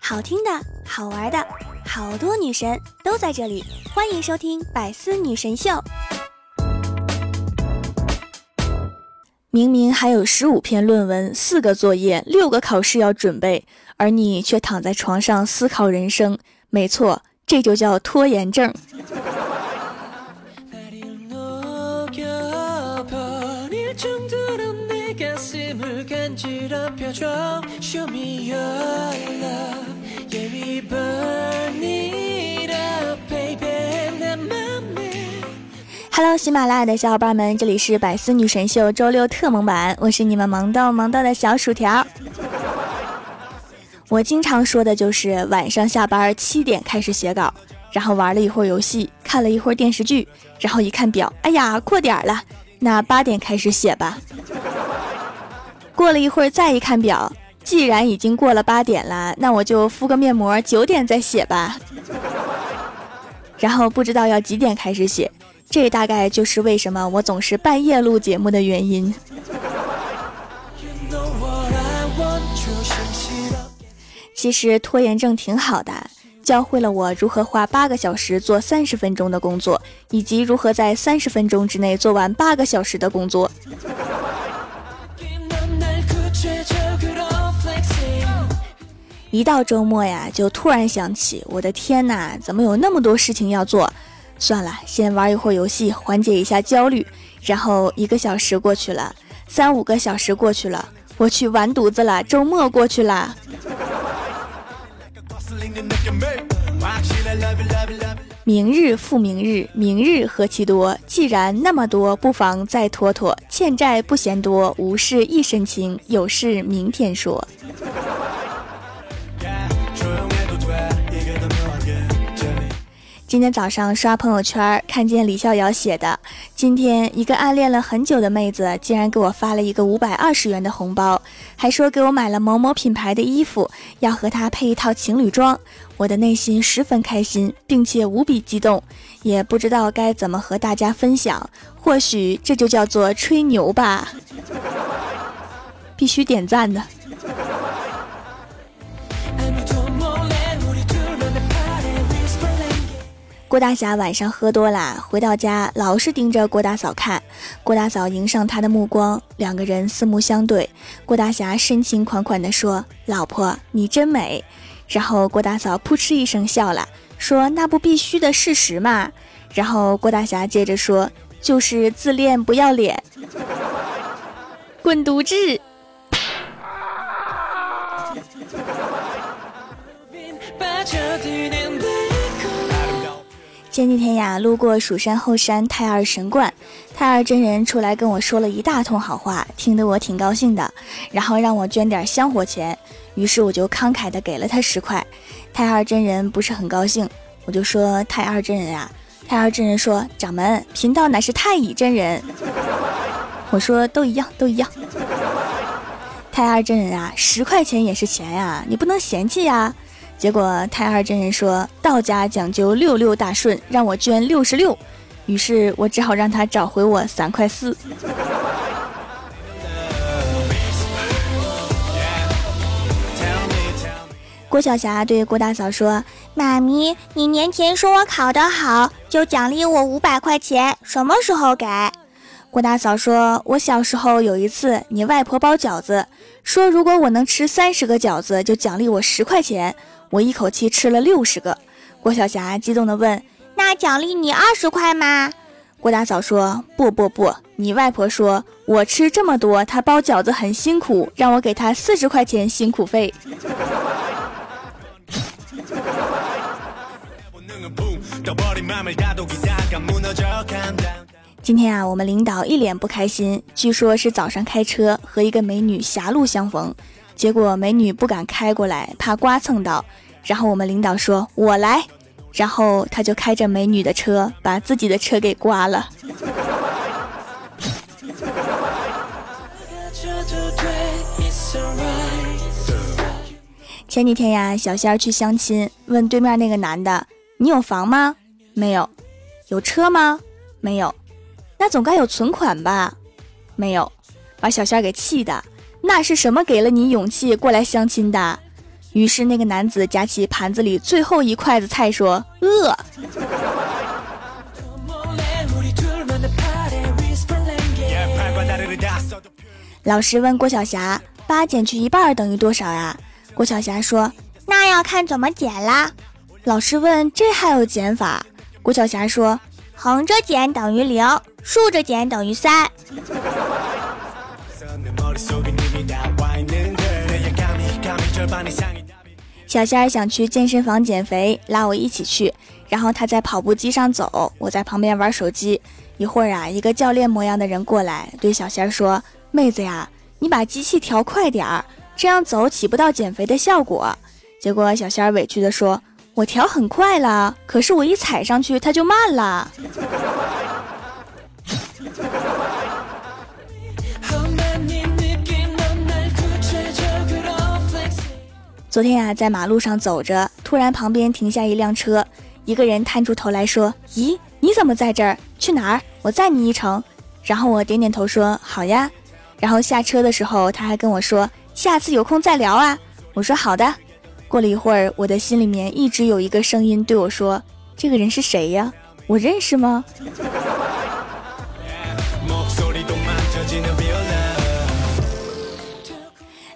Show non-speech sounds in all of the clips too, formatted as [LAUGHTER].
好听的，好玩的，好多女神都在这里，欢迎收听《百思女神秀》。明明还有十五篇论文、四个作业、六个考试要准备，而你却躺在床上思考人生。没错，这就叫拖延症。Hello，喜马拉雅的小伙伴们，这里是百思女神秀周六特萌版，我是你们萌豆萌豆的小薯条。我经常说的就是晚上下班七点开始写稿，然后玩了一会儿游戏，看了一会儿电视剧，然后一看表，哎呀，过点了，那八点开始写吧。过了一会儿再一看表，既然已经过了八点了，那我就敷个面膜，九点再写吧。然后不知道要几点开始写。这大概就是为什么我总是半夜录节目的原因。其实拖延症挺好的，教会了我如何花八个小时做三十分钟的工作，以及如何在三十分钟之内做完八个小时的工作。一到周末呀，就突然想起，我的天哪，怎么有那么多事情要做？算了，先玩一会儿游戏，缓解一下焦虑。然后一个小时过去了，三五个小时过去了，我去完犊子了，周末过去了。明日复明日，明日何其多。既然那么多，不妨再拖拖。欠债不嫌多，无事一身轻，有事明天说。今天早上刷朋友圈，看见李逍遥写的：“今天一个暗恋了很久的妹子，竟然给我发了一个五百二十元的红包，还说给我买了某某品牌的衣服，要和他配一套情侣装。”我的内心十分开心，并且无比激动，也不知道该怎么和大家分享。或许这就叫做吹牛吧，[LAUGHS] 必须点赞的。郭大侠晚上喝多了，回到家老是盯着郭大嫂看。郭大嫂迎上他的目光，两个人四目相对。郭大侠深情款款地说：“老婆，你真美。”然后郭大嫂扑哧一声笑了，说：“那不必须的事实嘛。”然后郭大侠接着说：“就是自恋不要脸，滚犊子。”前几天呀，路过蜀山后山太二神观，太二真人出来跟我说了一大通好话，听得我挺高兴的，然后让我捐点香火钱，于是我就慷慨的给了他十块。太二真人不是很高兴，我就说太二真人啊，太二真人说掌门贫道乃是太乙真人，我说都一样都一样。太二真人啊，十块钱也是钱呀，你不能嫌弃呀。结果太二真人说道家讲究六六大顺，让我捐六十六，于是我只好让他找回我三块四。郭晓霞对郭大嫂说：“妈咪，你年前说我考得好，就奖励我五百块钱，什么时候给？”郭大嫂说：“我小时候有一次，你外婆包饺子，说如果我能吃三十个饺子，就奖励我十块钱。”我一口气吃了六十个，郭晓霞激动地问：“那奖励你二十块吗？”郭大嫂说：“不不不，你外婆说我吃这么多，她包饺子很辛苦，让我给她四十块钱辛苦费。”今天啊，我们领导一脸不开心，据说是早上开车和一个美女狭路相逢。结果美女不敢开过来，怕刮蹭到。然后我们领导说：“我来。”然后他就开着美女的车，把自己的车给刮了。前几天呀，小仙儿去相亲，问对面那个男的：“你有房吗？没有。有车吗？没有。那总该有存款吧？没有。”把小仙儿给气的。那是什么给了你勇气过来相亲的？”于是那个男子夹起盘子里最后一筷子菜说：“饿。”老师问郭晓霞：“八减去一半等于多少呀？”郭晓霞说：“那要看怎么减啦。”老师问：“这还有减法？”郭晓霞说：“横着减等于零，竖着减等于三。”小仙儿想去健身房减肥，拉我一起去。然后他在跑步机上走，我在旁边玩手机。一会儿啊，一个教练模样的人过来，对小仙儿说：“妹子呀，你把机器调快点儿，这样走起不到减肥的效果。”结果小仙儿委屈地说：“我调很快了，可是我一踩上去它就慢了。”昨天呀，在马路上走着，突然旁边停下一辆车，一个人探出头来说：“咦，你怎么在这儿？去哪儿？我载你一程。”然后我点点头说：“好呀。”然后下车的时候，他还跟我说：“下次有空再聊啊。”我说：“好的。”过了一会儿，我的心里面一直有一个声音对我说：“这个人是谁呀？我认识吗？”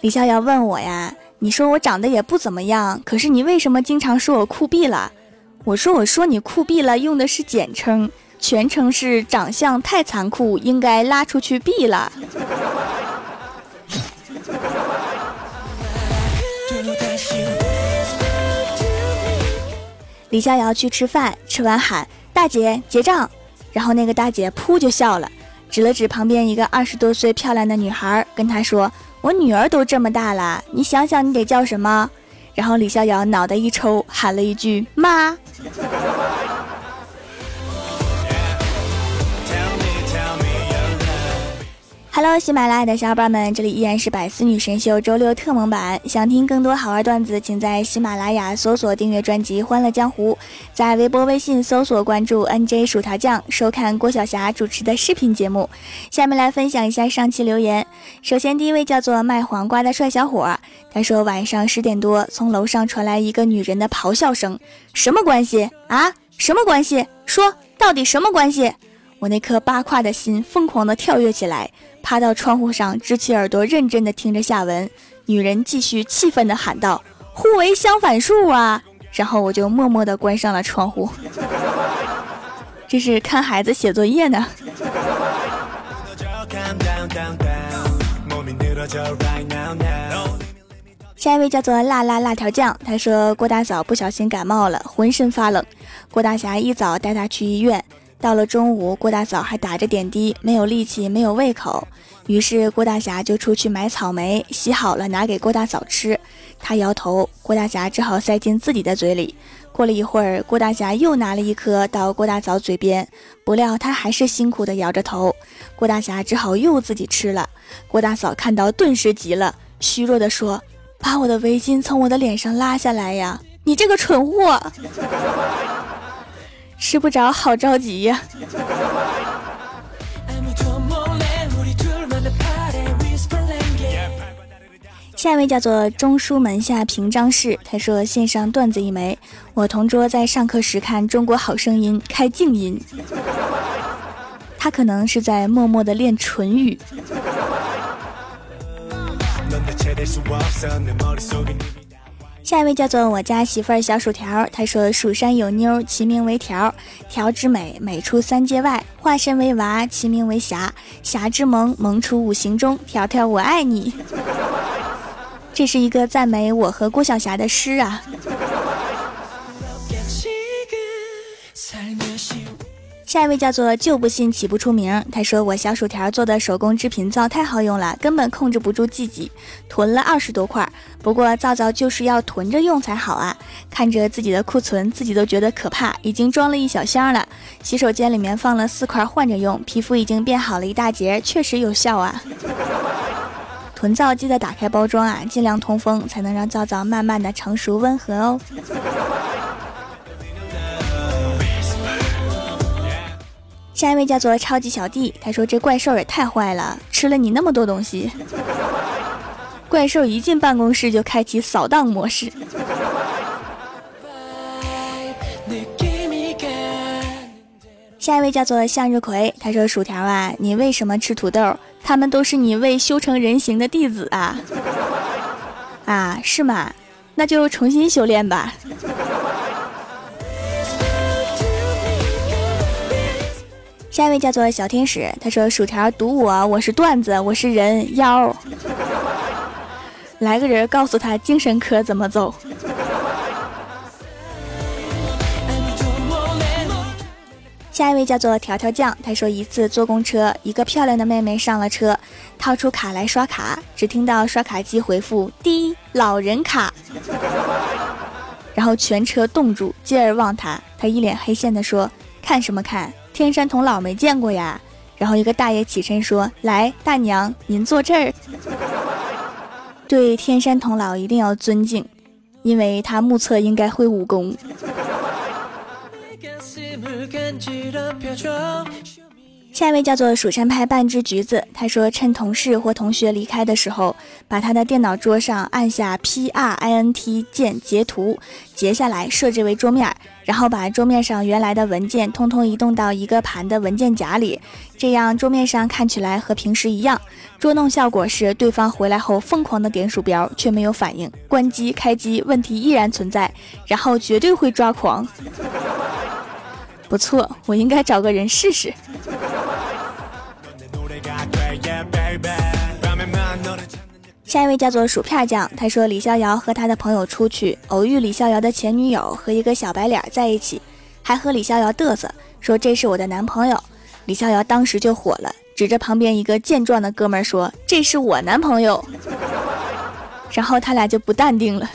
李逍遥问我呀。你说我长得也不怎么样，可是你为什么经常说我酷毙了？我说我说你酷毙了，用的是简称，全称是长相太残酷，应该拉出去毙了。李逍遥去吃饭，吃完喊大姐结账，然后那个大姐噗就笑了，指了指旁边一个二十多岁漂亮的女孩，跟她说。我女儿都这么大了，你想想你得叫什么？然后李逍遥脑袋一抽，喊了一句妈。Hello，喜马拉雅的小伙伴们，这里依然是百思女神秀周六特蒙版。想听更多好玩段子，请在喜马拉雅搜索订阅专辑《欢乐江湖》，在微博、微信搜索关注 NJ 薯条酱，收看郭晓霞主持的视频节目。下面来分享一下上期留言。首先，第一位叫做卖黄瓜的帅小伙，他说晚上十点多，从楼上传来一个女人的咆哮声：“什么关系啊？什么关系？说到底什么关系？”我那颗八卦的心疯狂地跳跃起来。趴到窗户上，支起耳朵，认真的听着下文。女人继续气愤的喊道：“互为相反数啊！”然后我就默默的关上了窗户。[LAUGHS] 这是看孩子写作业呢。下一位叫做辣辣辣条酱，他说郭大嫂不小心感冒了，浑身发冷。郭大侠一早带她去医院。到了中午，郭大嫂还打着点滴，没有力气，没有胃口。于是郭大侠就出去买草莓，洗好了拿给郭大嫂吃。他摇头，郭大侠只好塞进自己的嘴里。过了一会儿，郭大侠又拿了一颗到郭大嫂嘴边，不料他还是辛苦地摇着头。郭大侠只好又自己吃了。郭大嫂看到，顿时急了，虚弱地说：“把我的围巾从我的脸上拉下来呀！你这个蠢货！”吃不着，好着急呀！下一位叫做中书门下平章事，他说线上段子一枚。我同桌在上课时看《中国好声音》开静音，他可能是在默默的练唇语。下一位叫做我家媳妇儿小薯条，她说：“蜀山有妞，其名为条，条之美，美出三界外；化身为娃，其名为侠，侠之萌，萌出五行中。条条我爱你。[LAUGHS] ”这是一个赞美我和郭晓霞的诗啊。下一位叫做就不信起不出名。他说我小薯条做的手工制品皂太好用了，根本控制不住自己，囤了二十多块。不过皂皂就是要囤着用才好啊！看着自己的库存，自己都觉得可怕。已经装了一小箱了，洗手间里面放了四块，换着用，皮肤已经变好了一大截，确实有效啊！囤皂记得打开包装啊，尽量通风，才能让皂皂慢慢的成熟温和哦。下一位叫做超级小弟，他说这怪兽也太坏了，吃了你那么多东西。怪兽一进办公室就开启扫荡模式。下一位叫做向日葵，他说：“薯条啊，你为什么吃土豆？他们都是你未修成人形的弟子啊！啊，是吗？那就重新修炼吧。”下一位叫做小天使，他说：“薯条堵我，我是段子，我是人妖。来个人告诉他精神科怎么走。”下一位叫做条条酱，他说：“一次坐公车，一个漂亮的妹妹上了车，掏出卡来刷卡，只听到刷卡机回复‘滴老人卡’，然后全车冻住，继而望他，他一脸黑线的说：‘看什么看？’”天山童姥没见过呀，然后一个大爷起身说：“来，大娘，您坐这儿。[LAUGHS] ”对天山童姥一定要尊敬，因为他目测应该会武功。[LAUGHS] 下一位叫做蜀山派半只橘子，他说趁同事或同学离开的时候，把他的电脑桌上按下 P R I N T 键截图，截下来设置为桌面，然后把桌面上原来的文件通通移动到一个盘的文件夹里，这样桌面上看起来和平时一样。捉弄效果是对方回来后疯狂的点鼠标却没有反应，关机开机问题依然存在，然后绝对会抓狂。不错，我应该找个人试试。下一位叫做薯片酱，他说李逍遥和他的朋友出去，偶遇李逍遥的前女友和一个小白脸在一起，还和李逍遥嘚瑟，说这是我的男朋友。李逍遥当时就火了，指着旁边一个健壮的哥们说：“这是我男朋友。”然后他俩就不淡定了。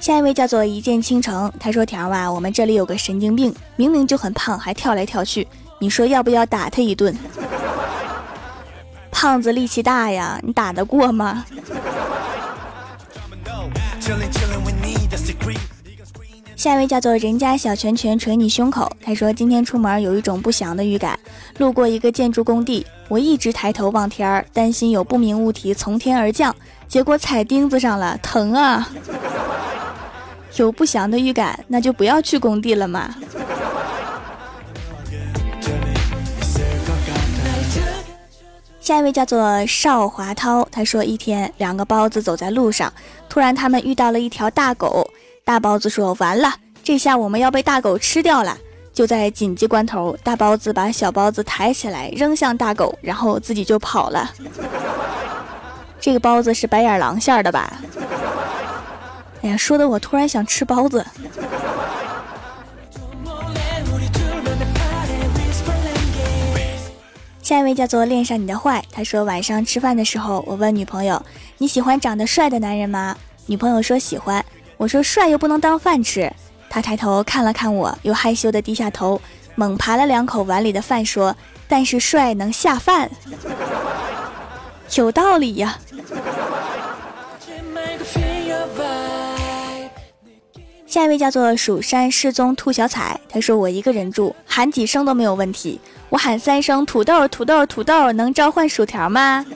下一位叫做一见倾城，他说：“条啊，我们这里有个神经病，明明就很胖，还跳来跳去，你说要不要打他一顿？胖子力气大呀，你打得过吗？”下一位叫做人家小拳拳捶你胸口，他说：“今天出门有一种不祥的预感，路过一个建筑工地，我一直抬头望天儿，担心有不明物体从天而降，结果踩钉子上了，疼啊！” [LAUGHS] 有不祥的预感，那就不要去工地了嘛。下一位叫做邵华涛，他说一天两个包子走在路上，突然他们遇到了一条大狗，大包子说完了，这下我们要被大狗吃掉了。就在紧急关头，大包子把小包子抬起来扔向大狗，然后自己就跑了。这个包子是白眼狼馅的吧？哎呀，说的我突然想吃包子。下一位叫做恋上你的坏，他说晚上吃饭的时候，我问女朋友你喜欢长得帅的男人吗？女朋友说喜欢。我说帅又不能当饭吃。他抬头看了看我，又害羞的低下头，猛扒了两口碗里的饭，说但是帅能下饭，[LAUGHS] 有道理呀。下一位叫做蜀山失踪兔小彩，他说我一个人住，喊几声都没有问题。我喊三声土豆土豆土豆，能召唤薯条吗？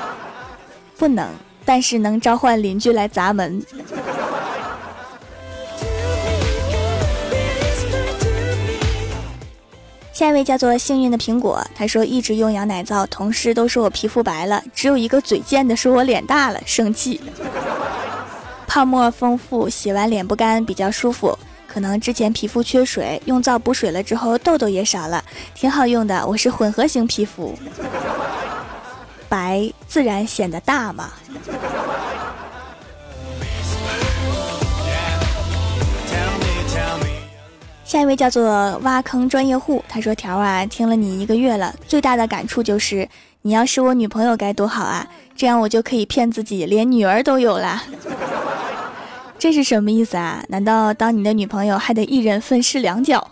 [LAUGHS] 不能，但是能召唤邻居来砸门。下一位叫做幸运的苹果，他说一直用羊奶皂，同事都说我皮肤白了，只有一个嘴贱的说我脸大了，生气。泡沫丰富，洗完脸不干，比较舒服。可能之前皮肤缺水，用皂补水了之后，痘痘也少了，挺好用的。我是混合型皮肤，白自然显得大嘛。下一位叫做挖坑专业户，他说：“条啊，听了你一个月了，最大的感触就是，你要是我女朋友该多好啊，这样我就可以骗自己，连女儿都有了。”这是什么意思啊？难道当你的女朋友还得一人分饰两角？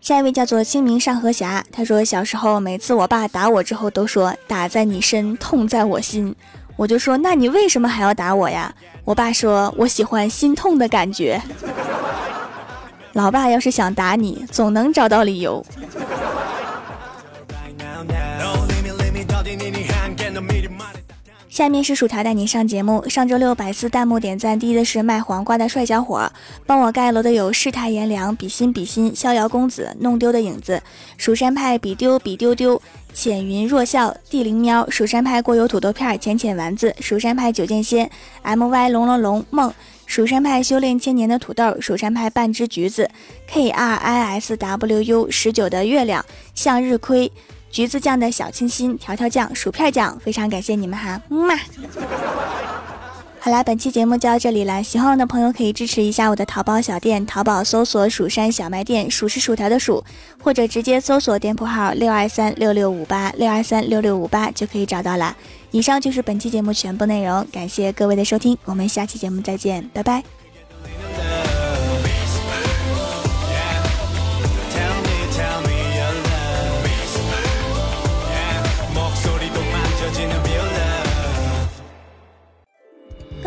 下一位叫做清明上河侠，他说小时候每次我爸打我之后都说打在你身，痛在我心，我就说那你为什么还要打我呀？我爸说我喜欢心痛的感觉。老爸要是想打你，总能找到理由。下面是薯条带你上节目。上周六百次弹幕点赞第一的是卖黄瓜的帅小伙，帮我盖楼的有世态炎凉、比心比心、逍遥公子、弄丢的影子、蜀山派比丢比丢丢、浅云若笑、地灵喵、蜀山派过油土豆片、浅浅丸子、蜀山派九剑仙、my 龙龙龙梦、蜀山派修炼千年的土豆、蜀山派半只橘子、k r i s w u 十九的月亮、向日葵。橘子酱的小清新，条条酱，薯片酱，非常感谢你们哈，嗯嘛。好啦，本期节目就到这里了，喜欢我的朋友可以支持一下我的淘宝小店，淘宝搜索“蜀山小卖店”，数是薯条的数，或者直接搜索店铺号六二三六六五八六二三六六五八就可以找到了。以上就是本期节目全部内容，感谢各位的收听，我们下期节目再见，拜拜。